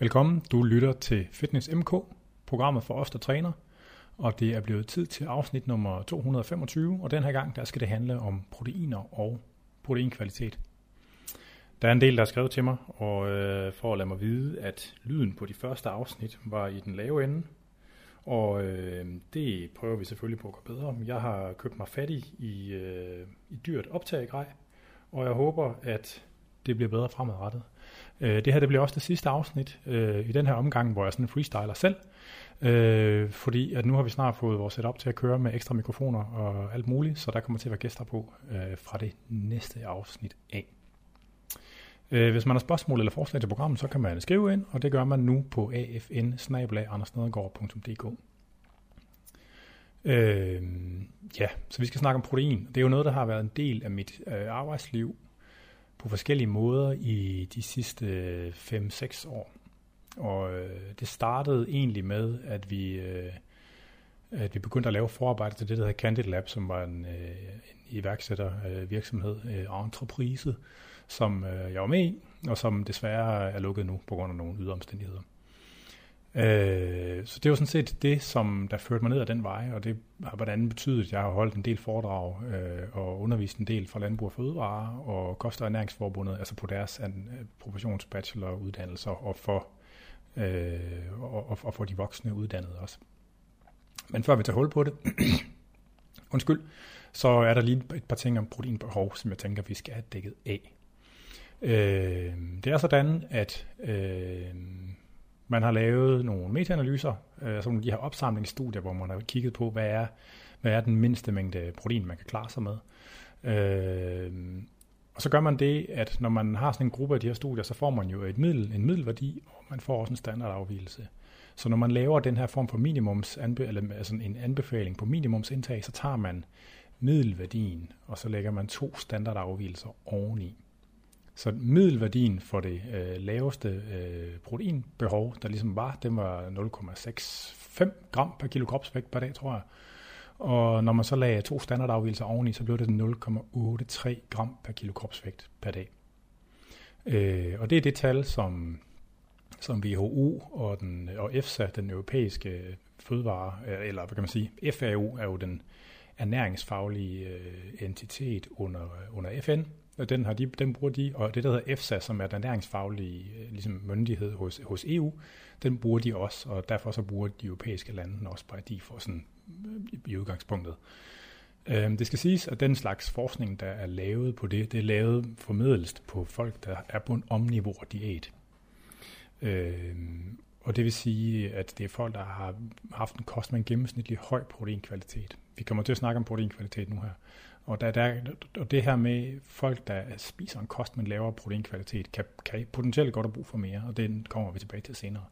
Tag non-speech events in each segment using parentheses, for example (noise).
Velkommen, du lytter til Fitness MK, programmet for os, der træner, og det er blevet tid til afsnit nummer 225, og den her gang, der skal det handle om proteiner og proteinkvalitet. Der er en del, der har skrevet til mig, og øh, for at lade mig vide, at lyden på de første afsnit var i den lave ende, og øh, det prøver vi selvfølgelig på at gøre bedre. Jeg har købt mig fattig i, i, øh, i dyrt optagegrej, og jeg håber, at det bliver bedre fremadrettet. Øh, det her det bliver også det sidste afsnit øh, i den her omgang, hvor jeg sådan freestyler selv. Øh, fordi at nu har vi snart fået vores setup til at køre med ekstra mikrofoner og alt muligt, så der kommer til at være gæster på øh, fra det næste afsnit af. Øh, hvis man har spørgsmål eller forslag til programmet, så kan man skrive ind, og det gør man nu på afn Øh, ja, så vi skal snakke om protein. Det er jo noget, der har været en del af mit øh, arbejdsliv på forskellige måder i de sidste øh, 5-6 år. Og øh, det startede egentlig med, at vi, øh, at vi begyndte at lave forarbejde til det, der hedder Candid Lab, som var en, øh, en iværksættervirksomhed, øh, øh entreprise, som øh, jeg var med i, og som desværre er lukket nu på grund af nogle ydre omstændigheder. Øh, så det var sådan set det, som der førte mig ned ad den vej, og det har blandt andet betydet, at jeg har holdt en del foredrag øh, og undervist en del fra Landbrug og Fødevare og Kost- og Ernæringsforbundet, altså på deres an, øh, professionsbacheloruddannelser og for, øh, og, og, og for de voksne uddannede også. Men før vi tager hul på det, (clears throat) undskyld, så er der lige et par ting om proteinbehov, som jeg tænker, vi skal have dækket af. Øh, det er sådan, at øh, man har lavet nogle metaanalyser, øh, altså som de her opsamlingsstudier, hvor man har kigget på, hvad er, hvad er den mindste mængde protein, man kan klare sig med. Øh, og så gør man det, at når man har sådan en gruppe af de her studier, så får man jo et middel, en middelværdi, og man får også en standardafvielse. Så når man laver den her form for minimums, eller altså en anbefaling på minimumsindtag, så tager man middelværdien, og så lægger man to standardafvielser oveni. Så middelværdien for det øh, laveste øh, proteinbehov, der ligesom var, den var 0,65 gram per kilo kropsvægt per dag, tror jeg. Og når man så lagde to standardafvielser oveni, så blev det 0,83 gram per kilo kropsvægt per dag. Øh, og det er det tal, som, som WHO og, den, og EFSA, den europæiske fødevare, øh, eller hvad kan man sige, FAO er jo den ernæringsfaglige øh, entitet under, under FN, den, har de, den bruger de, og det der hedder EFSA, som er den næringsfaglige øh, ligesom myndighed hos, hos EU, den bruger de også, og derfor så bruger de europæiske lande den også bare de for sådan øh, i udgangspunktet. Øhm, det skal siges, at den slags forskning, der er lavet på det, det er lavet formiddelst på folk, der er på en omnivå diæt. Øhm, og det vil sige, at det er folk, der har haft en kost med en gennemsnitlig høj proteinkvalitet. Vi kommer til at snakke om proteinkvalitet nu her. Og, der, der, og det her med folk, der spiser en kost med en lavere proteinkvalitet, kan, kan potentielt godt have brug for mere, og det kommer vi tilbage til senere.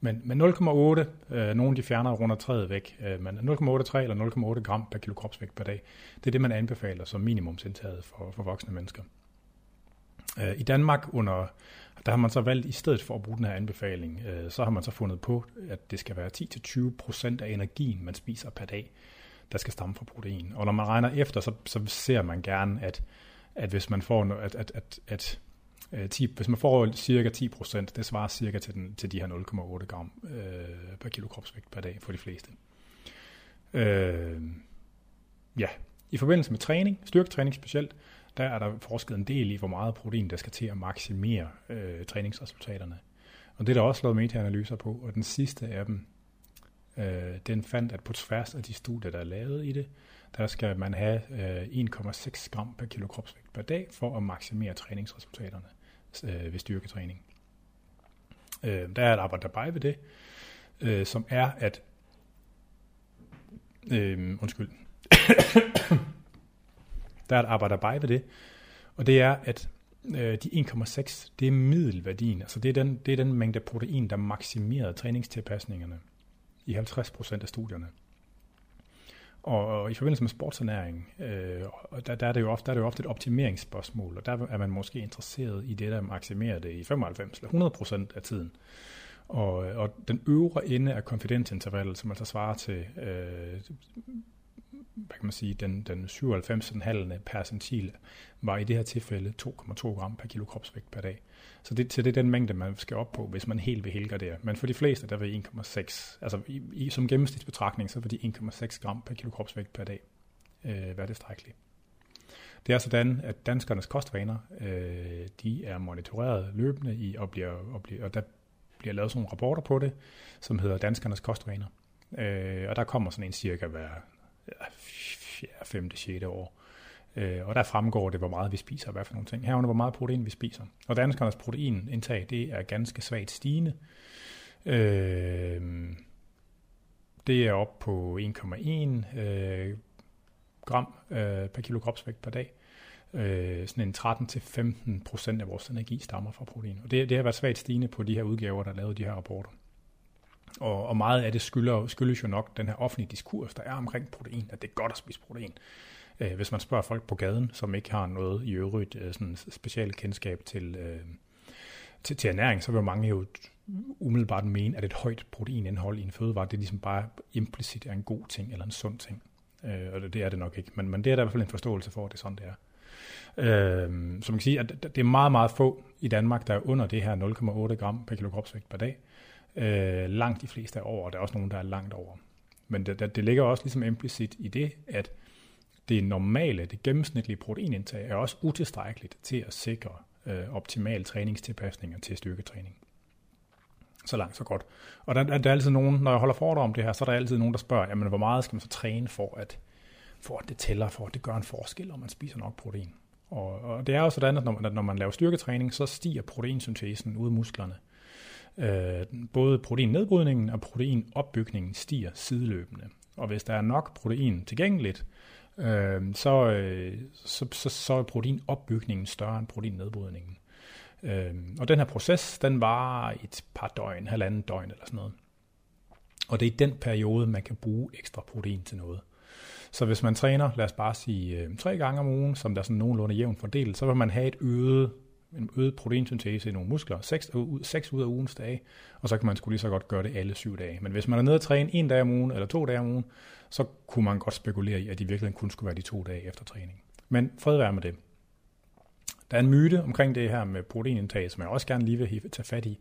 Men, men 0,8, øh, nogle de fjerner runder træet væk, øh, men 0,83 eller 0,8 gram per kilo kropsvægt per dag, det er det, man anbefaler som minimumsindtaget for, for voksne mennesker. Øh, I Danmark under, der har man så valgt, i stedet for at bruge den her anbefaling, øh, så har man så fundet på, at det skal være 10-20% af energien, man spiser per dag der skal stamme fra protein. Og når man regner efter, så, så ser man gerne, at, at hvis man får at, at, at, at øh, 10, hvis man får cirka 10%, det svarer cirka til, den, til de her 0,8 gram øh, per kilo kropsvægt per dag for de fleste. Øh, ja, i forbindelse med træning, styrketræning specielt, der er der forsket en del i, hvor meget protein der skal til at maksimere øh, træningsresultaterne. Og det er der også lavet meta-analyser på, og den sidste af dem, Øh, den fandt, at på tværs af de studier, der er lavet i det, der skal man have øh, 1,6 gram per kilo kropsvægt per dag for at maksimere træningsresultaterne øh, ved styrketræning. Øh, der er et arbejde dabei ved det, øh, som er at øh, undskyld. (coughs) der er et arbejde der ved det, og det er, at øh, de 1,6, det er middelværdien, altså det er, den, det er den mængde protein, der maksimerer træningstilpasningerne i 50 procent af studierne. Og, i forbindelse med sportsernæring, øh, der, der, er det jo ofte, der er det jo ofte et optimeringsspørgsmål, og der er man måske interesseret i det, der maksimerer det i 95 eller 100 procent af tiden. Og, og den øvre ende af konfidensintervallet, som altså svarer til øh, hvad kan man sige, den, den 97,5 percentile var i det her tilfælde 2,2 gram per kilo kropsvægt per dag. Så det, så det er den mængde, man skal op på, hvis man helt vil helgardere. Men for de fleste, der vil 1,6, altså i, i, som gennemsnitsbetragtning, så vil de 1,6 gram per kilo kropsvægt per dag øh, være tilstrækkeligt. Det er sådan, at danskernes kostvaner, øh, de er monitoreret løbende i, og, bliver, og, bliver, og der bliver lavet sådan nogle rapporter på det, som hedder Danskernes kostvaner. Øh, og der kommer sådan en cirka hver ja, 5. 6. år. Øh, og der fremgår det, hvor meget vi spiser, og hvad for nogle ting. Herunder, hvor meget protein vi spiser. Og danskernes proteinindtag, det er ganske svagt stigende. Øh, det er op på 1,1 øh, gram øh, per kilo kropsvægt per dag. Øh, sådan en 13-15 procent af vores energi stammer fra protein. Og det, det har været svagt stigende på de her udgaver, der har lavet de her rapporter. Og, og meget af det skylder, skyldes jo nok den her offentlige diskurs, der er omkring protein, at det er godt at spise protein. Øh, hvis man spørger folk på gaden, som ikke har noget i øvrigt øh, sådan specielt kendskab til, øh, til, til ernæring, så vil mange jo umiddelbart mene, at et højt proteinindhold i en fødevare, det er ligesom bare implicit er en god ting eller en sund ting. Øh, og det, det er det nok ikke, men, men det er der i hvert fald en forståelse for, at det er sådan, det er. Øh, så man kan sige, at det er meget, meget få i Danmark, der er under det her 0,8 gram per kilo kropsvægt per dag. Øh, langt de fleste er over, og der er også nogen, der er langt over. Men det, det, det ligger også ligesom implicit i det, at det normale, det gennemsnitlige proteinindtag er også utilstrækkeligt til at sikre øh, optimal og til styrketræning. Så langt, så godt. Og der, der, der er altid nogen, når jeg holder foredrag om det her, så er der altid nogen, der spørger, jamen, hvor meget skal man så træne for, at, for at det tæller, for at det gør en forskel, om man spiser nok protein. Og, og det er jo sådan, at når, at når man laver styrketræning, så stiger proteinsyntesen ud af musklerne. Øh, både proteinnedbrydningen og proteinopbygningen stiger sideløbende. Og hvis der er nok protein tilgængeligt, øh, så, øh, så, så, så er proteinopbygningen større end proteinnedbrydningen. Øh, og den her proces, den var et par døgn, halvanden døgn eller sådan noget. Og det er i den periode, man kan bruge ekstra protein til noget. Så hvis man træner, lad os bare sige øh, tre gange om ugen, som der er sådan nogenlunde jævnt fordelt, så vil man have et øget, en øget proteinsyntese i nogle muskler, 6, 6 ud af ugens dage, og så kan man skulle lige så godt gøre det alle syv dage. Men hvis man er nede og træne en dag om ugen, eller to dage om ugen, så kunne man godt spekulere i, at de virkelig kun skulle være de to dage efter træning. Men fred være med det. Der er en myte omkring det her med proteinindtag, som jeg også gerne lige vil tage fat i.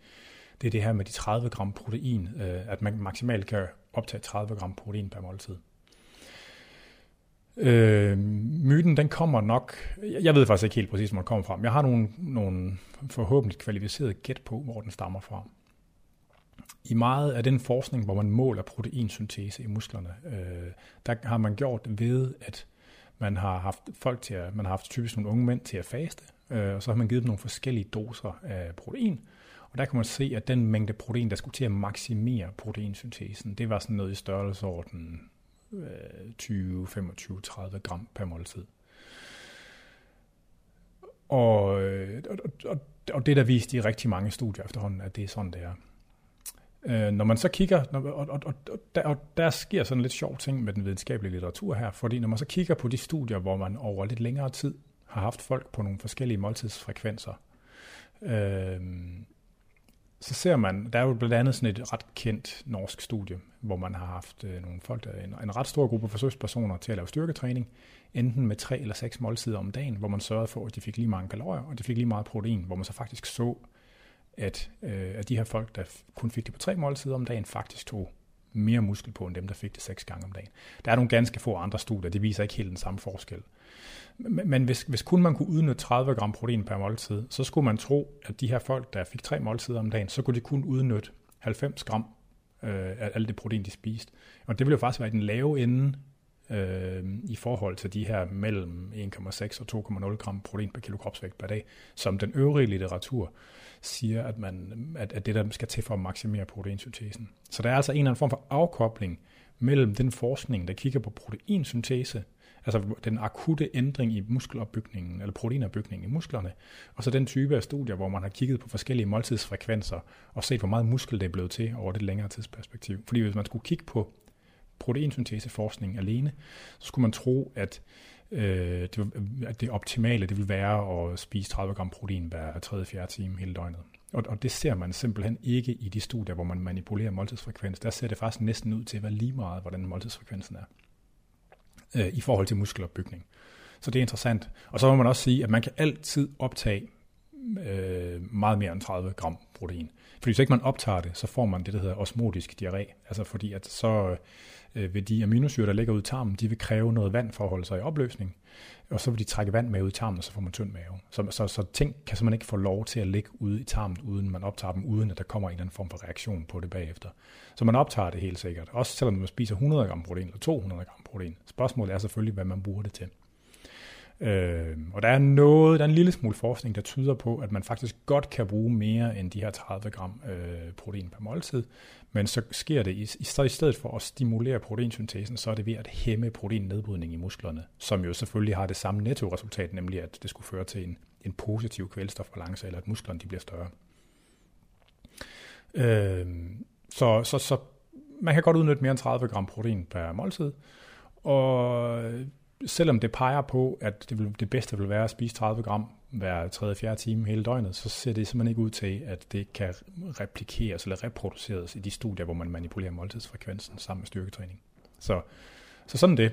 Det er det her med de 30 gram protein, øh, at man maksimalt kan optage 30 gram protein per måltid. Øh, myten, den kommer nok, jeg ved faktisk ikke helt præcis, hvor den kommer fra, men jeg har nogle, nogle forhåbentlig kvalificerede gæt på, hvor den stammer fra. I meget af den forskning, hvor man måler proteinsyntese i musklerne, øh, der har man gjort ved, at man har haft folk til at, man har haft typisk nogle unge mænd til at faste, øh, og så har man givet dem nogle forskellige doser af protein, og der kan man se, at den mængde protein, der skulle til at maksimere proteinsyntesen, det var sådan noget i størrelsesordenen 20, 25, 30 gram per måltid. Øh, og, og, og, og det er der vist i rigtig mange studier efterhånden, at det er sådan, det er. Øh, når man så kigger, når, og, og, og, og, der, og der sker sådan lidt sjov ting med den videnskabelige litteratur her, fordi når man så kigger på de studier, hvor man over lidt længere tid har haft folk på nogle forskellige måltidsfrekvenser, øh, så ser man, der er jo blandt andet sådan et ret kendt norsk studie, hvor man har haft øh, nogle folk, der, en, en ret stor gruppe forsøgspersoner til at lave styrketræning, enten med tre eller seks måltider om dagen, hvor man sørgede for, at de fik lige mange kalorier, og de fik lige meget protein, hvor man så faktisk så, at, øh, at de her folk, der kun fik det på tre måltider om dagen, faktisk tog mere muskel på, end dem, der fik det seks gange om dagen. Der er nogle ganske få andre studier, det viser ikke helt den samme forskel. Men hvis, hvis kun man kunne udnytte 30 gram protein per måltid, så skulle man tro, at de her folk, der fik tre måltider om dagen, så kunne de kun udnytte 90 gram øh, af alt det protein, de spiste. Og det ville jo faktisk være i den lave ende øh, i forhold til de her mellem 1,6 og 2,0 gram protein per kilo kropsvægt per dag, som den øvrige litteratur siger, at, man, at, at det der skal til for at maksimere proteinsyntesen. Så der er altså en eller anden form for afkobling mellem den forskning, der kigger på proteinsyntese, altså den akutte ændring i muskelopbygningen, eller proteinopbygningen i musklerne, og så den type af studier, hvor man har kigget på forskellige måltidsfrekvenser, og set, hvor meget muskel det er blevet til over det længere tidsperspektiv. Fordi hvis man skulle kigge på proteinsynteseforskning alene, så skulle man tro, at, øh, det, at det optimale det vil være at spise 30 gram protein hver 3-4 time hele døgnet. Og, og det ser man simpelthen ikke i de studier, hvor man manipulerer måltidsfrekvens. Der ser det faktisk næsten ud til at være lige meget, hvordan måltidsfrekvensen er. øh, i forhold til muskelopbygning. Så det er interessant. Og så må man også sige, at man kan altid optage øh, meget mere end 30 gram protein. Fordi hvis ikke man optager det, så får man det, der hedder osmotisk diarré. Altså fordi at så øh, vil de aminosyre, der ligger ud i tarmen, de vil kræve noget vand for at holde sig i opløsning. Og så vil de trække vand med ud i tarmen, og så får man tynd mave. Så, så, så ting kan man ikke få lov til at ligge ude i tarmen, uden man optager dem, uden at der kommer en eller anden form for reaktion på det bagefter. Så man optager det helt sikkert. Også selvom man spiser 100 gram protein eller 200 gram protein. Spørgsmålet er selvfølgelig, hvad man bruger det til. Øh, og der er noget, der er en lille smule forskning, der tyder på, at man faktisk godt kan bruge mere end de her 30 gram øh, protein per måltid, men så sker det, i, så i stedet for at stimulere proteinsyntesen, så er det ved at hæmme proteinnedbrydning i musklerne, som jo selvfølgelig har det samme nettoresultat, nemlig at det skulle føre til en, en positiv kvælstofbalance, eller at musklerne de bliver større. Øh, så, så, så man kan godt udnytte mere end 30 gram protein per måltid, og selvom det peger på, at det, vil, det bedste vil være at spise 30 gram hver 3. 4. time hele døgnet, så ser det simpelthen ikke ud til, at det kan replikeres eller reproduceres i de studier, hvor man manipulerer måltidsfrekvensen sammen med styrketræning. Så, så sådan det.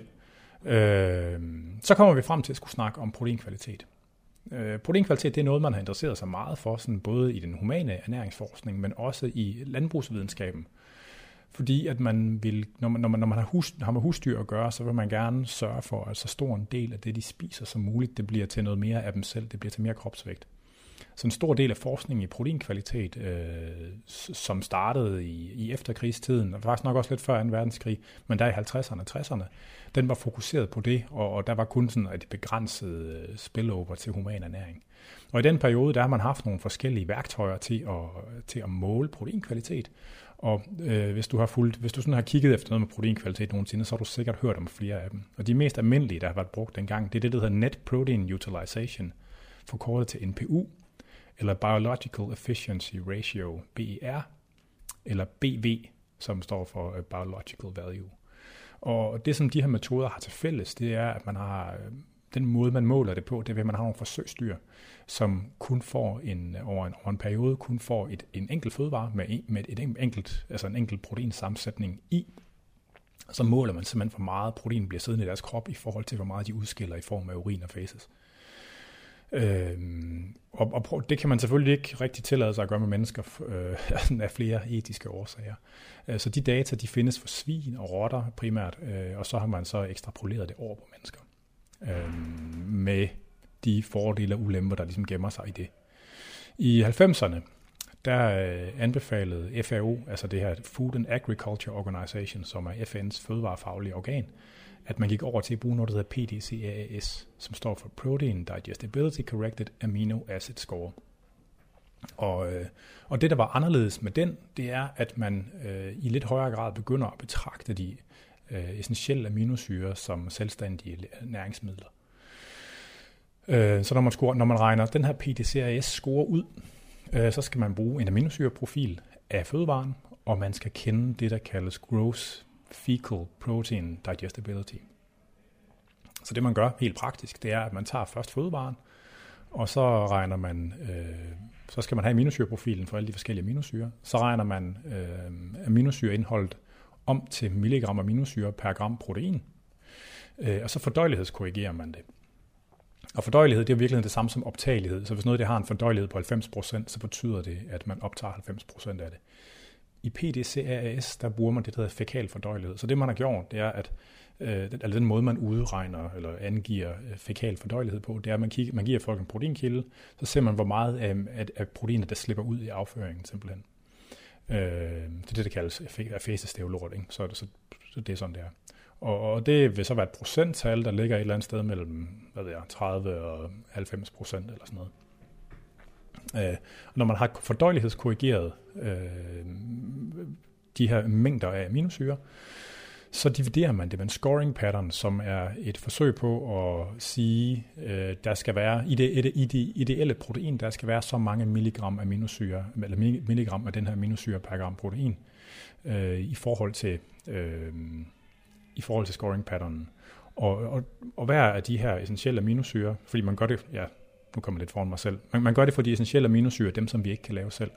Øh, så kommer vi frem til at skulle snakke om proteinkvalitet. Øh, proteinkvalitet det er noget, man har interesseret sig meget for, sådan både i den humane ernæringsforskning, men også i landbrugsvidenskaben. Fordi at man vil, når man, når man, når man har, hus, har med husdyr at gøre, så vil man gerne sørge for, at så stor en del af det, de spiser som muligt, det bliver til noget mere af dem selv, det bliver til mere kropsvægt. Så en stor del af forskningen i proteinkvalitet, øh, som startede i, i efterkrigstiden, og faktisk nok også lidt før 2. verdenskrig, men der i 50'erne og 60'erne, den var fokuseret på det, og, og der var kun sådan et begrænset øh, spillover til human ernæring. Og i den periode, der har man haft nogle forskellige værktøjer til at, til at måle proteinkvalitet, og øh, hvis du har fulgt, hvis du sådan har kigget efter noget med proteinkvalitet nogensinde, så har du sikkert hørt om flere af dem. Og de mest almindelige, der har været brugt dengang, det er det, der hedder Net Protein Utilization, forkortet til NPU, eller Biological Efficiency Ratio, BER, eller BV, som står for øh, Biological Value. Og det, som de her metoder har til fælles, det er, at man har øh, den måde, man måler det på, det er ved, at man har nogle forsøgsdyr, som kun får en, øh, over, en, over en periode kun får et, en enkelt fødevare med, med et enkelt, altså en enkelt proteinsammensætning i. Så måler man simpelthen, hvor meget protein bliver siddende i deres krop i forhold til, hvor meget de udskiller i form af urin og faces. Øh, og, og det kan man selvfølgelig ikke rigtig tillade sig at gøre med mennesker øh, (laughs) af flere etiske årsager. Øh, så de data de findes for svin og rotter primært, øh, og så har man så ekstrapoleret det over på mennesker øh, med de fordele og ulemper, der ligesom gemmer sig i det. I 90'erne, der øh, anbefalede FAO, altså det her Food and Agriculture Organization, som er FN's fødevarefaglige organ, at man gik over til at bruge noget, der hedder PDCAAS, som står for Protein Digestibility Corrected Amino Acid Score. Og, øh, og det, der var anderledes med den, det er, at man øh, i lidt højere grad begynder at betragte de øh, essentielle aminosyre som selvstændige næringsmidler. Øh, så når man, scorer, når man regner den her PDCAS-score ud, øh, så skal man bruge en aminosyreprofil af fødevaren, og man skal kende det, der kaldes gross fecal protein digestibility. Så det man gør helt praktisk, det er, at man tager først fødevaren, og så regner man, øh, så skal man have aminosyreprofilen for alle de forskellige aminosyre. Så regner man øh, aminosyreindholdet om til milligram aminosyre per gram protein, øh, og så fordøjelighedskorrigerer man det. Og fordøjelighed, det er virkelig det samme som optagelighed. Så hvis noget det har en fordøjelighed på 90%, så betyder det, at man optager 90% af det. I PDCAAS, der bruger man det, der hedder fekal fordøjelighed. Så det, man har gjort, det er, at øh, altså den måde, man udregner eller angiver øh, fekal fordøjelighed på, det er, at man, kigger, man giver folk en proteinkilde, så ser man, hvor meget af, af, af proteinet, der slipper ud i afføringen simpelthen. Øh, det er det, der kaldes afasesteolort, ikke? Så, så, så det er sådan, det er. Og, og det vil så være et procenttal, der ligger et eller andet sted mellem hvad ved jeg, 30 og 90 procent eller sådan noget. Øh, når man har fordøjelighedskorrigeret øh, de her mængder af aminosyre, så dividerer man det med en scoring pattern, som er et forsøg på at sige, øh, der skal være i det, i det ideelle protein, der skal være så mange milligram aminosyre, eller milligram af den her aminosyre per gram protein, øh, i forhold til øh, i forhold til scoring patternen. Og, og, og hver af de her essentielle aminosyre, fordi man gør det, ja, nu kommer lidt foran mig selv, man, man gør det for de essentielle aminosyre, dem som vi ikke kan lave selv.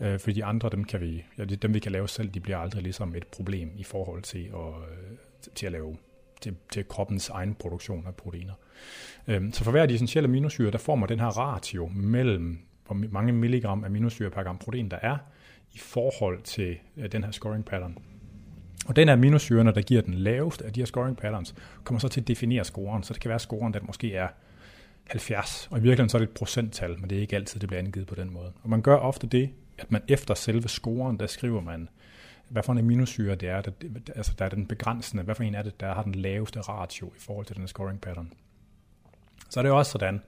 Øh, fordi de andre, dem, kan vi, ja, dem vi kan lave selv, de bliver aldrig ligesom et problem i forhold til at, øh, til at lave til, til kroppens egen produktion af proteiner. Øhm, så for hver af de essentielle aminosyre, der får man den her ratio mellem, hvor mange milligram aminosyre per gram protein der er, i forhold til øh, den her scoring pattern. Og den af aminosyrene, der giver den laveste af de her scoring patterns, kommer så til at definere scoren. Så det kan være, at scoren den måske er 70, og i virkeligheden så er det et procenttal, men det er ikke altid, det bliver angivet på den måde. Og man gør ofte det, at man efter selve scoren, der skriver man, hvad for en aminosyre det er, der, altså der er den begrænsende, hvad for en er det, der har den laveste ratio i forhold til den scoring pattern. Så er det også sådan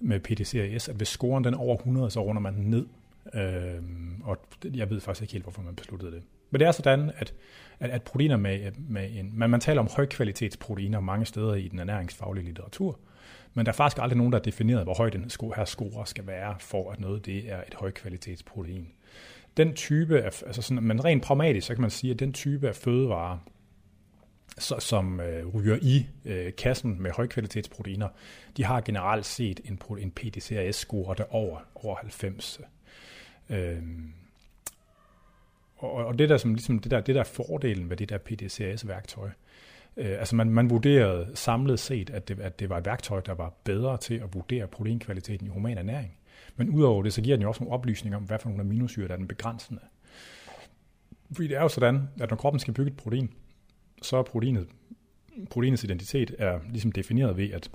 med PDCAS, at hvis scoren den er over 100, så runder man den ned. Øh, og jeg ved faktisk ikke helt, hvorfor man besluttede det. Men det er sådan, at, at, at proteiner med, med en... Man, man taler om højkvalitetsproteiner mange steder i den ernæringsfaglige litteratur, men der er faktisk aldrig nogen, der har defineret, hvor høj den her score skal være, for at noget det er et højkvalitetsprotein. Den type af, altså sådan, men rent pragmatisk, så kan man sige, at den type af fødevarer, så, som øh, ryger i øh, kassen med højkvalitetsproteiner, de har generelt set en, en PDCRS-score der over, over 90. Øhm, og, og det der som ligesom det der, det der er fordelen ved det der PDCAS-værktøj, øh, altså man, man vurderede samlet set, at det, at det var et værktøj, der var bedre til at vurdere proteinkvaliteten i human ernæring. Men udover det, så giver den jo også nogle oplysninger om, hvad for nogle aminosyre, der er den begrænsende. Fordi det er jo sådan, at når kroppen skal bygge et protein, så er proteinet, proteinets identitet er ligesom defineret ved, at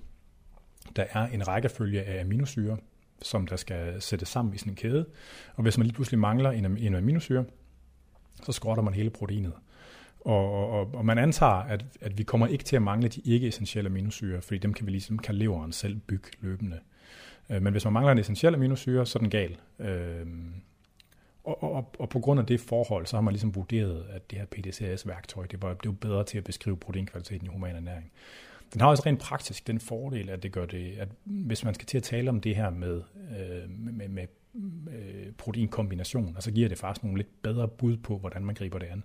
der er en rækkefølge af aminosyre, som der skal sættes sammen i sådan en kæde. Og hvis man lige pludselig mangler en, en aminosyre, så skrotter man hele proteinet. Og, og, og man antager, at, at vi kommer ikke til at mangle de ikke-essentielle aminosyre, fordi dem kan vi ligesom, kan leveren selv bygge løbende. Øh, men hvis man mangler en essentiel aminosyre, så er den gal. Øh, og, og, og på grund af det forhold, så har man ligesom vurderet, at det her PDCS-værktøj, det var, det var bedre til at beskrive proteinkvaliteten i human ernæring. Den har også rent praktisk den fordel, at det gør det, at hvis man skal til at tale om det her med, øh, med, med, med proteinkombination, så giver det faktisk nogle lidt bedre bud på, hvordan man griber det an.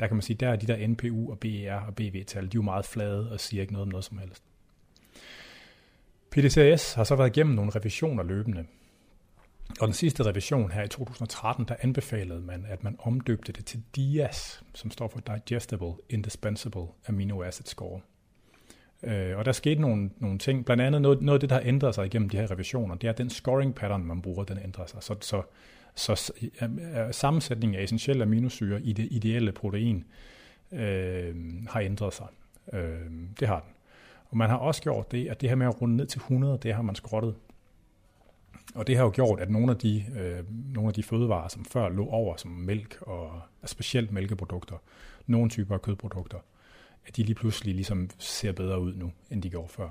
Der kan man sige, der er de der NPU og BER og BV-tal, de er jo meget flade og siger ikke noget om noget som helst. PDCS har så været igennem nogle revisioner løbende. Og den sidste revision her i 2013, der anbefalede man, at man omdøbte det til DIAS, som står for Digestible Indispensable Amino Acid Score. Øh, og der skete nogle, nogle ting, blandt andet noget, noget af det, der har ændret sig igennem de her revisioner, det er, at den scoring pattern, man bruger, den ændrer sig. Så, så, så sammensætningen af essentielle aminosyre i det ideelle protein øh, har ændret sig. Øh, det har den. Og man har også gjort det, at det her med at runde ned til 100, det har man skrottet. Og det har jo gjort, at nogle af de, øh, nogle af de fødevarer, som før lå over, som mælk og altså specielt mælkeprodukter, nogle typer af kødprodukter, at de lige pludselig ligesom ser bedre ud nu, end de gjorde før.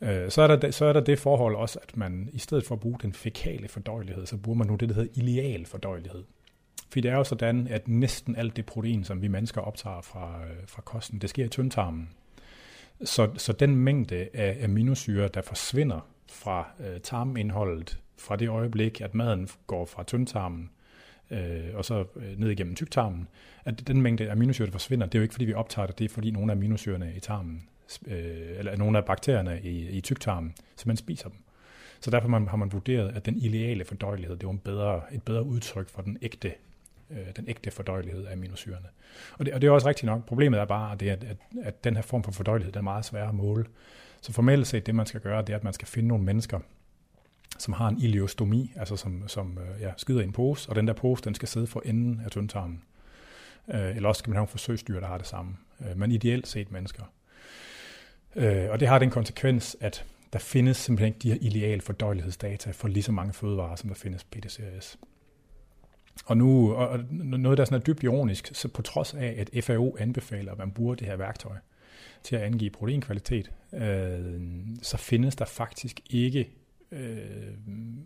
Øh, så, er der, så er der det forhold også, at man i stedet for at bruge den fækale fordøjelighed, så bruger man nu det, der hedder ileal fordøjelighed. For det er jo sådan, at næsten alt det protein, som vi mennesker optager fra, øh, fra kosten, det sker i tyndtarmen. Så, så den mængde af aminosyre, der forsvinder fra øh, tarmindholdet fra det øjeblik, at maden går fra tyndtarmen øh, og så øh, ned igennem tyktarmen, at den mængde aminosyre, der forsvinder, det er jo ikke fordi, vi optager det, det er fordi nogle af aminosyrene i tarmen, øh, eller nogle af bakterierne i, i tyktarmen, så man spiser dem. Så derfor man, har man vurderet, at den ideale fordøjelighed, det var en bedre, et bedre udtryk for den ægte øh, den ægte fordøjelighed af aminosyrene. Og det, og det er også rigtigt nok. Problemet er bare, at, det, at, at, at den her form for fordøjelighed den er meget svær at måle. Så formelt set, det man skal gøre, det er, at man skal finde nogle mennesker, som har en ileostomi, altså som, som øh, ja, skider i en pose, og den der pose, den skal sidde for enden af tyndtarmen. Øh, eller også skal man have nogle forsøgsdyr, der har det samme. Øh, men ideelt set mennesker. Og det har den konsekvens, at der findes simpelthen ikke de her ideal fordøjelighedsdata for lige så mange fødevarer, som der findes PDCRS. Og nu, og noget, der sådan er dybt ironisk, så på trods af, at FAO anbefaler, at man bruger det her værktøj til at angive proteinkvalitet, øh, så findes der faktisk ikke øh,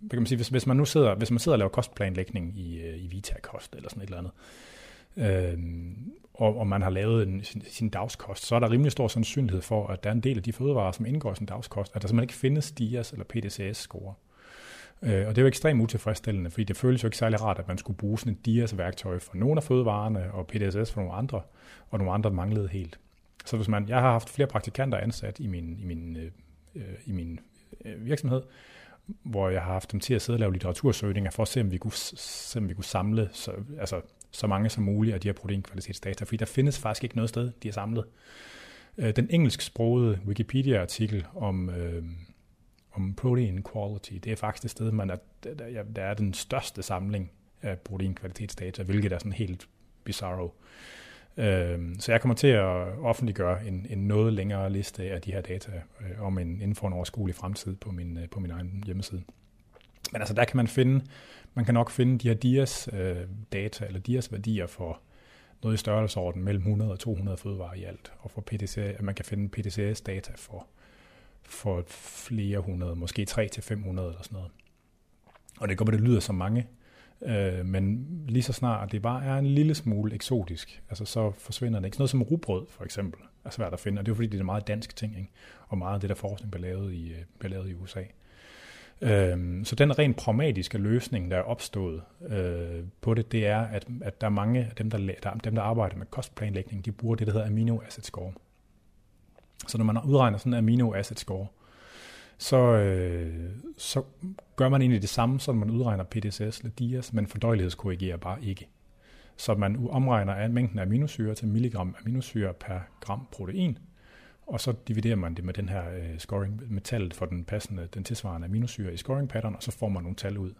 hvad kan man sige, hvis, hvis man nu sidder, hvis man sidder og laver kostplanlægning i, øh, i Vita-kost eller sådan et eller andet, øh, og, og man har lavet en, sin, sin dagskost, så er der rimelig stor sandsynlighed for, at der er en del af de fødevarer, som indgår i sin dagskost, at der simpelthen ikke findes DIAS eller PDCS-score. Øh, og det er jo ekstremt utilfredsstillende, fordi det føles jo ikke særlig rart, at man skulle bruge sådan et DIAS-værktøj for nogle af fødevarene, og PDSS for nogle andre, og nogle andre manglede helt. Så hvis man, jeg har haft flere praktikanter ansat i min, i min, øh, øh i min Øh, virksomhed, hvor jeg har haft dem til at sidde og lave litteratursøgninger for at se, om vi kunne, se, om vi kunne samle så, altså, så mange som muligt af de her proteinkvalitetsdata, fordi der findes faktisk ikke noget sted, de er samlet. Øh, den engelsksprogede Wikipedia-artikel om, øh, om protein quality, det er faktisk det sted, man er, der, der er den største samling af proteinkvalitetsdata, hvilket er sådan helt bizarro. Øh, Øh, så jeg kommer til at offentliggøre en, en noget længere liste af de her data øh, om en, inden for en overskuelig fremtid på min, øh, på min egen hjemmeside. Men altså der kan man finde, man kan nok finde de her DIAS øh, data, eller DIAS værdier for noget i størrelsesorden mellem 100 og 200 fødevarer i alt. Og for PTC, at man kan finde PTCS data for, for flere hundrede, måske 3 til 500 eller sådan noget. Og det går på, det lyder som mange, øh, men lige så snart det bare er en lille smule eksotisk, altså så forsvinder det ikke. Sådan noget som rugbrød for eksempel er svært at finde, og det er fordi, det er en meget dansk ting, ikke? og meget af det der forskning bliver lavet i, øh, bliver lavet i USA. Øh, så den rent pragmatiske løsning, der er opstået øh, på det, det er, at, at der er mange af dem der, der, dem, der arbejder med kostplanlægning, de bruger det, der hedder amino acid score. Så når man udregner sådan en amino acid score, så, øh, så gør man egentlig det samme, som man udregner PDCS eller DIAS, men fordøjelighedskorrigerer bare ikke. Så man omregner af mængden af aminosyre til milligram aminosyre per gram protein, og så dividerer man det med den her øh, scoring, med tallet for den passende, den tilsvarende aminosyre i scoring pattern, og så får man nogle tal ud.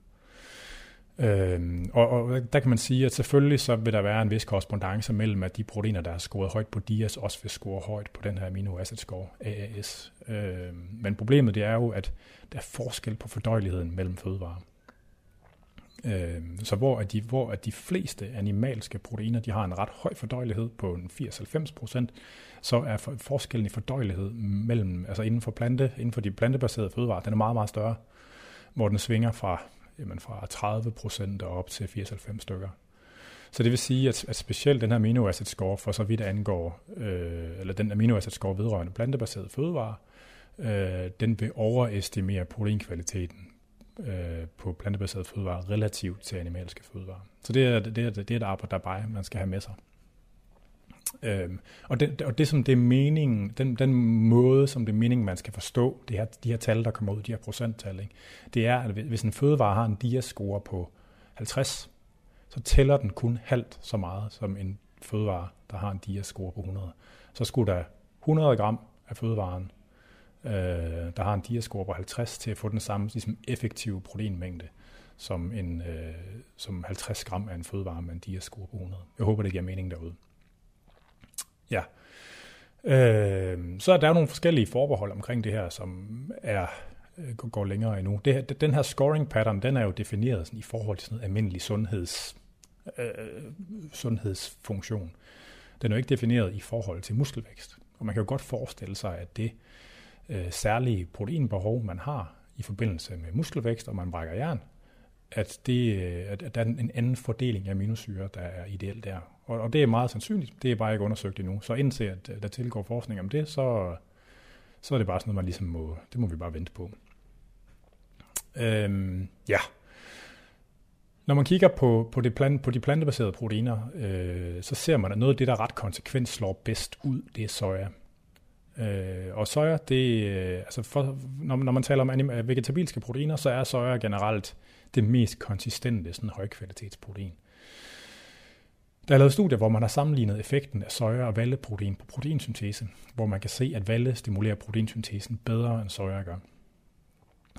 Øhm, og, og der kan man sige, at selvfølgelig så vil der være en vis korrespondence mellem, at de proteiner, der er scoret højt på DIAS, også vil score højt på den her amino acid score, AAS. Øhm, men problemet det er jo, at der er forskel på fordøjeligheden mellem fødevarer. Øhm, så hvor at, de, hvor at de fleste animalske proteiner, de har en ret høj fordøjelighed på 80-90%, så er for, forskellen i fordøjelighed mellem, altså inden for, plante, inden for de plantebaserede fødevarer, den er meget, meget større, hvor den svinger fra, jamen fra 30 procent op til 80-90 stykker. Så det vil sige, at, at specielt den her aminoacid score, for så vidt angår, øh, eller den aminoacid score vedrørende plantebaserede fødevarer, øh, den vil overestimere proteinkvaliteten øh, på plantebaserede fødevarer relativt til animalske fødevarer. Så det er, det er, det er et arbejde, man skal have med sig. Øhm, og, det, og det som det er meningen, den, den måde som det er meningen, man skal forstå det her, de her tal, der kommer ud, de her procenttal, ikke? det er, at hvis en fødevare har en diascore på 50, så tæller den kun halvt så meget som en fødevare, der har en diascore på 100. Så skulle der 100 gram af fødevaren, øh, der har en diascore på 50, til at få den samme ligesom, effektive proteinmængde som, en, øh, som 50 gram af en fødevare med en diascore på 100. Jeg håber, det giver mening derude. Ja. Øh, så er der nogle forskellige forbehold omkring det her, som er øh, går længere endnu. Det, den her scoring pattern, den er jo defineret sådan, i forhold til sådan noget almindelig sundheds, øh, sundhedsfunktion. Den er jo ikke defineret i forhold til muskelvækst. Og man kan jo godt forestille sig, at det øh, særlige proteinbehov, man har i forbindelse med muskelvækst, og man brækker jern, at, det, øh, at, at der er en anden fordeling af aminosyre, der er ideelt der. Og, og det er meget sandsynligt. Det er bare ikke undersøgt endnu. Så indtil at der tilgår forskning om det, så, så er det bare sådan noget, man ligesom må, det må vi bare vente på. Øhm, ja. Når man kigger på, på, det plan, på de plantebaserede proteiner, øh, så ser man, at noget af det, der ret konsekvent slår bedst ud, det er soja. Øh, og soja, det, øh, altså for, når, når man taler om anim- vegetabilske proteiner, så er soja generelt det mest konsistente sådan højkvalitetsprotein. Der er lavet studier, hvor man har sammenlignet effekten af soja og valleprotein på proteinsyntese, hvor man kan se, at valle stimulerer proteinsyntesen bedre end soja gør.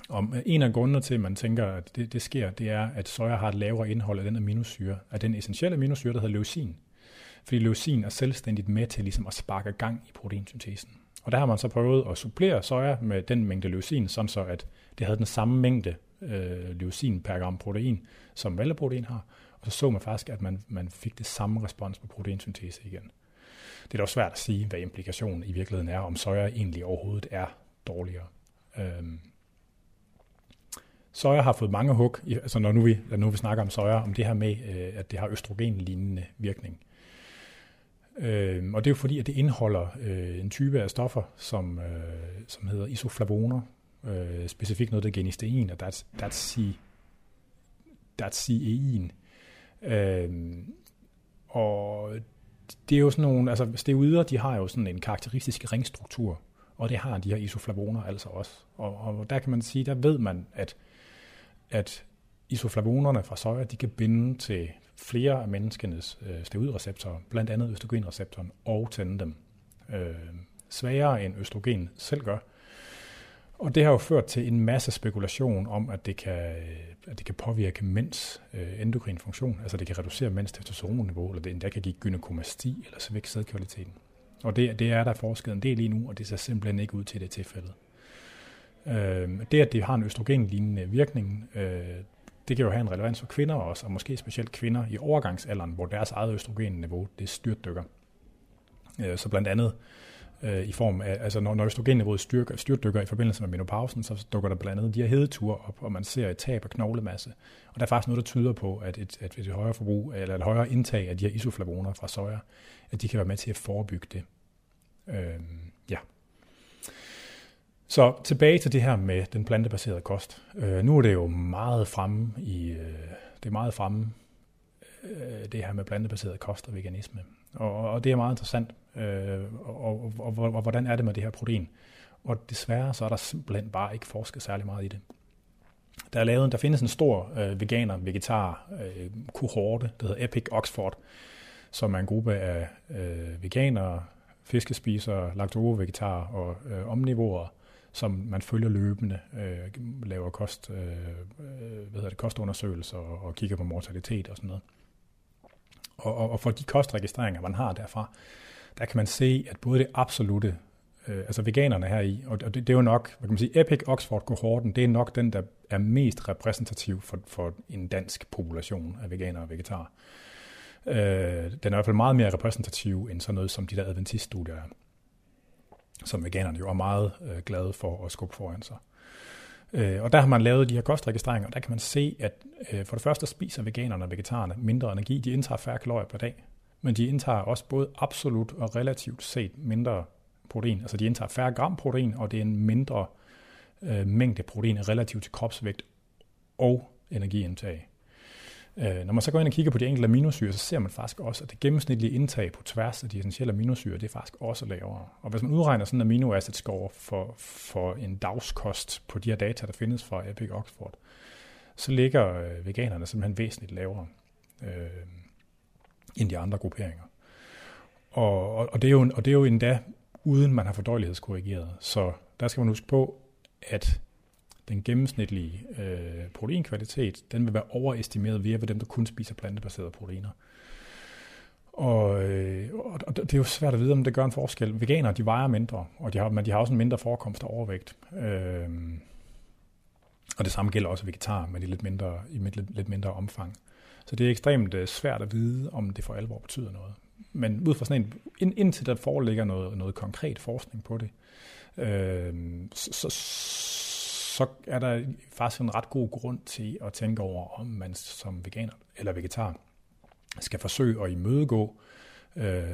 Og en af grundene til, at man tænker, at det, det sker, det er, at soja har et lavere indhold af den aminosyre, af den essentielle aminosyre, der hedder leucin. Fordi leucin er selvstændigt med til ligesom at sparke gang i proteinsyntesen. Og der har man så prøvet at supplere soja med den mængde leucin, sådan så at det havde den samme mængde øh, leucin per gram protein, som valleprotein har, og så så man faktisk, at man, man fik det samme respons på proteinsyntese igen. Det er dog svært at sige, hvad implikationen i virkeligheden er, om soja egentlig overhovedet er dårligere. Øhm. Soja har fået mange hug, altså når nu vi, når nu vi snakker om soja, om det her med, øh, at det har østrogenlignende virkning. Øh, og det er jo fordi, at det indeholder øh, en type af stoffer, som, øh, som hedder isoflavoner, øh, specifikt noget, der er genistein, og that's, that's, C, that's CEIN. Øh, og det er jo sådan nogle, altså steroider, de har jo sådan en karakteristisk ringstruktur, og det har de her isoflavoner altså også. Og, og der kan man sige, der ved man, at, at isoflavonerne fra soja, de kan binde til flere af menneskenes øh, steroidreceptorer, blandt andet østrogenreceptoren, og tænde dem. Øh, svagere end østrogen selv gør. Og det har jo ført til en masse spekulation om, at det kan, øh, at det kan påvirke mænds øh, endokrin funktion, altså det kan reducere mænds testosteronniveau, eller det endda kan give gynekomasti eller svække sædkvaliteten. Og det, det er der forsket en del i nu, og det ser simpelthen ikke ud til det tilfælde. Øh, det, at det har en østrogenlignende virkning, øh, det kan jo have en relevans for kvinder også, og måske specielt kvinder i overgangsalderen, hvor deres eget østrogenniveau det styrtdykker. Øh, så blandt andet øh, Øh, i form af, altså når, når østrogenniveauet styrker, styrtdykker i forbindelse med menopausen, så dukker der blandt andet de her hedeture op, og man ser et tab af knoglemasse. Og der er faktisk noget, der tyder på, at et, at et højere forbrug, eller et højere indtag af de her isoflavoner fra soja, at de kan være med til at forebygge det. Øh, ja. Så tilbage til det her med den plantebaserede kost. Øh, nu er det jo meget fremme i, øh, det er meget fremme, øh, det her med plantebaseret kost og veganisme. Og, og det er meget interessant. Øh, og, og, og, og, og hvordan er det med det her protein? Og desværre så er der simpelthen bare ikke forsket særlig meget i det. Der, er lavet, der findes en stor øh, veganer, vegetar øh, kohorte, der hedder Epic Oxford, som er en gruppe af øh, veganere, fiskespisere, lakto-vegetarer og øh, omnivorer, som man følger løbende, øh, laver kost, øh, øh, hvad hedder det, kostundersøgelser og, og kigger på mortalitet og sådan noget. Og, og, og for de kostregistreringer, man har derfra, der kan man se, at både det absolute, øh, altså veganerne her i, og det, det er jo nok, hvad kan man sige, Epic Oxford kohorten, det er nok den, der er mest repræsentativ for, for en dansk population af veganere og vegetarer. Øh, den er i hvert fald meget mere repræsentativ end sådan noget som de der adventiststudier er som veganerne jo er meget øh, glade for at skubbe foran sig. Øh, og der har man lavet de her kostregistreringer, og der kan man se, at øh, for det første spiser veganerne og vegetarerne mindre energi. De indtager færre kalorier per dag, men de indtager også både absolut og relativt set mindre protein. Altså de indtager færre gram protein, og det er en mindre øh, mængde protein relativt til kropsvægt og energiindtag. Øh, når man så går ind og kigger på de enkelte aminosyre, så ser man faktisk også, at det gennemsnitlige indtag på tværs af de essentielle aminosyre, det er faktisk også lavere. Og hvis man udregner sådan en amino acid score for, for en dagskost på de her data, der findes fra Epic Oxford, så ligger øh, veganerne simpelthen væsentligt lavere øh, end de andre grupperinger. Og, og, og, det er jo, og det er jo endda uden man har fordøjelighedskorrigeret. Så der skal man huske på, at den gennemsnitlige øh, proteinkvalitet, den vil være overestimeret ved dem, der kun spiser plantebaserede proteiner. Og, øh, og det er jo svært at vide, om det gør en forskel. Veganere, de vejer mindre, og de har, men de har også en mindre forekomst af overvægt. Øh, og det samme gælder også vegetarer, men i lidt mindre, i lidt, lidt mindre omfang. Så det er ekstremt øh, svært at vide, om det for alvor betyder noget. Men ud fra sådan en, ind, indtil der foreligger noget, noget konkret forskning på det, øh, så, så er der faktisk en ret god grund til at tænke over, om man som veganer eller vegetar skal forsøge at imødegå øh,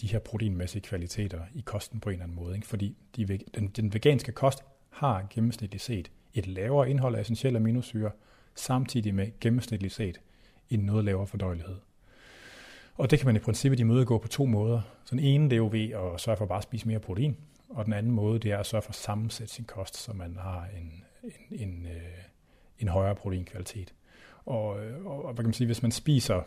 de her proteinmæssige kvaliteter i kosten på en eller anden måde. Ikke? Fordi de, den, den veganske kost har gennemsnitligt set et lavere indhold af essentielle aminosyre, samtidig med gennemsnitligt set en noget lavere fordøjelighed. Og det kan man i princippet imødegå på to måder. Så den ene det er jo ved at sørge for bare at spise mere protein, og den anden måde det er at sørge for at sammensætte sin kost, så man har en, en, en, øh, en højere proteinkvalitet. Og, øh, og, og hvad kan man sige, hvis man spiser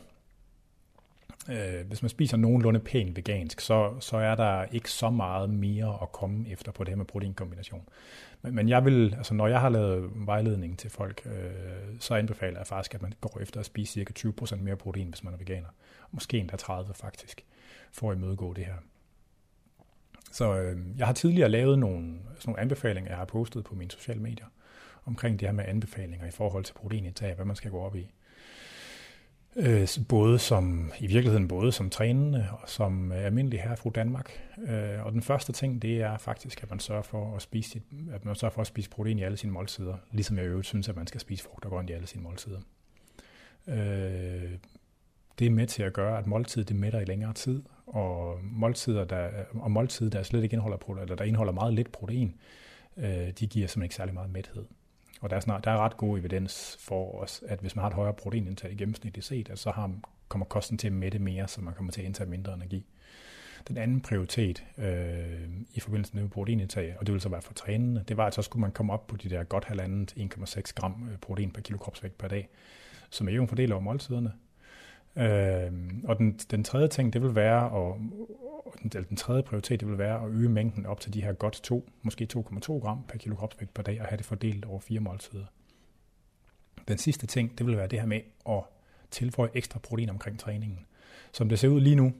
øh, hvis man spiser nogenlunde pænt vegansk, så, så er der ikke så meget mere at komme efter på det her med proteinkombination. Men, men jeg vil, altså når jeg har lavet vejledning til folk, øh, så anbefaler jeg faktisk, at man går efter at spise cirka 20% mere protein, hvis man er veganer. Måske endda 30 faktisk, for at imødegå det her. Så øh, jeg har tidligere lavet nogle, sådan nogle anbefalinger, jeg har postet på mine sociale medier, omkring det her med anbefalinger i forhold til proteinindtag, hvad man skal gå op i. Øh, både som, i virkeligheden både som trænende og som øh, almindelig her fra Danmark. Øh, og den første ting, det er faktisk, at man sørger for at spise, at man sørger for at spise protein i alle sine måltider, ligesom jeg øvrigt synes, at man skal spise frugt og grønt i alle sine måltider. Øh, det er med til at gøre, at måltidet det mætter i længere tid, og måltider, der, og måltider, der slet ikke indeholder, protein, eller der indeholder meget lidt protein, øh, de giver simpelthen ikke særlig meget mæthed. Og der er, snart, der er ret god evidens for os, at hvis man har et højere proteinindtag i gennemsnitligt set, at så har, kommer kosten til at mætte mere, så man kommer til at indtage mindre energi. Den anden prioritet øh, i forbindelse med proteinindtag, og det vil så være for trænende, det var, at så skulle man komme op på de der godt halvandet 1,6 gram øh, protein per kilo kropsvægt per dag, som er jo en fordel over måltiderne. Øh, og den, den tredje ting, det vil være, og, den, den tredje prioritet, det vil være at øge mængden op til de her godt 2, måske 2,2 gram per kilo kropsvægt per dag, og have det fordelt over fire måltider. Den sidste ting, det vil være det her med at tilføje ekstra protein omkring træningen. Som det ser ud lige nu,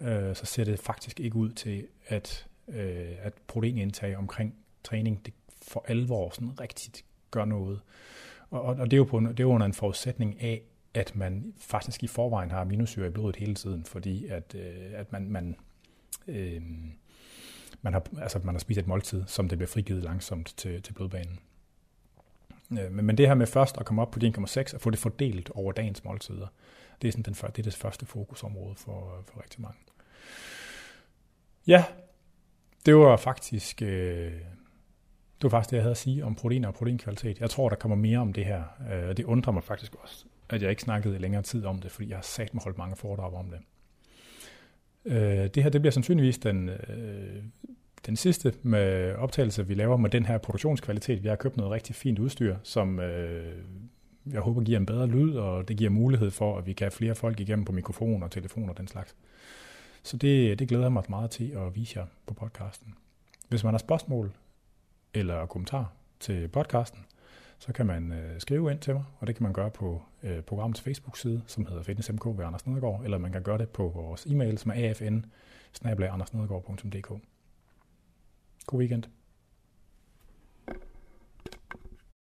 øh, så ser det faktisk ikke ud til, at, øh, at proteinindtag omkring træning det for alvor sådan rigtigt gør noget. Og, og, og det er jo på, det er under en forudsætning af, at man faktisk i forvejen har aminosyre i blodet hele tiden, fordi at, øh, at man, man, øh, man, har, altså man har spist et måltid, som det bliver frigivet langsomt til, til blodbanen. Øh, men, men det her med først at komme op på 1,6 og få det fordelt over dagens måltider, det er, sådan den, det er det første fokusområde for, for rigtig mange. Ja, det var faktisk øh, det var faktisk det, jeg havde at sige om proteiner og proteinkvalitet. Jeg tror, der kommer mere om det her, øh, og det undrer mig faktisk også, at jeg ikke snakkede i længere tid om det, fordi jeg har sat mig holdt mange foredrag om det. Øh, det her det bliver sandsynligvis den, øh, den sidste med optagelse, vi laver med den her produktionskvalitet. Vi har købt noget rigtig fint udstyr, som øh, jeg håber giver en bedre lyd, og det giver mulighed for, at vi kan have flere folk igennem på mikrofon og telefon og den slags. Så det, det glæder jeg mig meget til at vise jer på podcasten. Hvis man har spørgsmål eller kommentar til podcasten, så kan man øh, skrive ind til mig, og det kan man gøre på øh, programmets Facebook-side, som hedder FitnessMK ved Anders Nedergaard, eller man kan gøre det på vores e-mail, som er afn God weekend.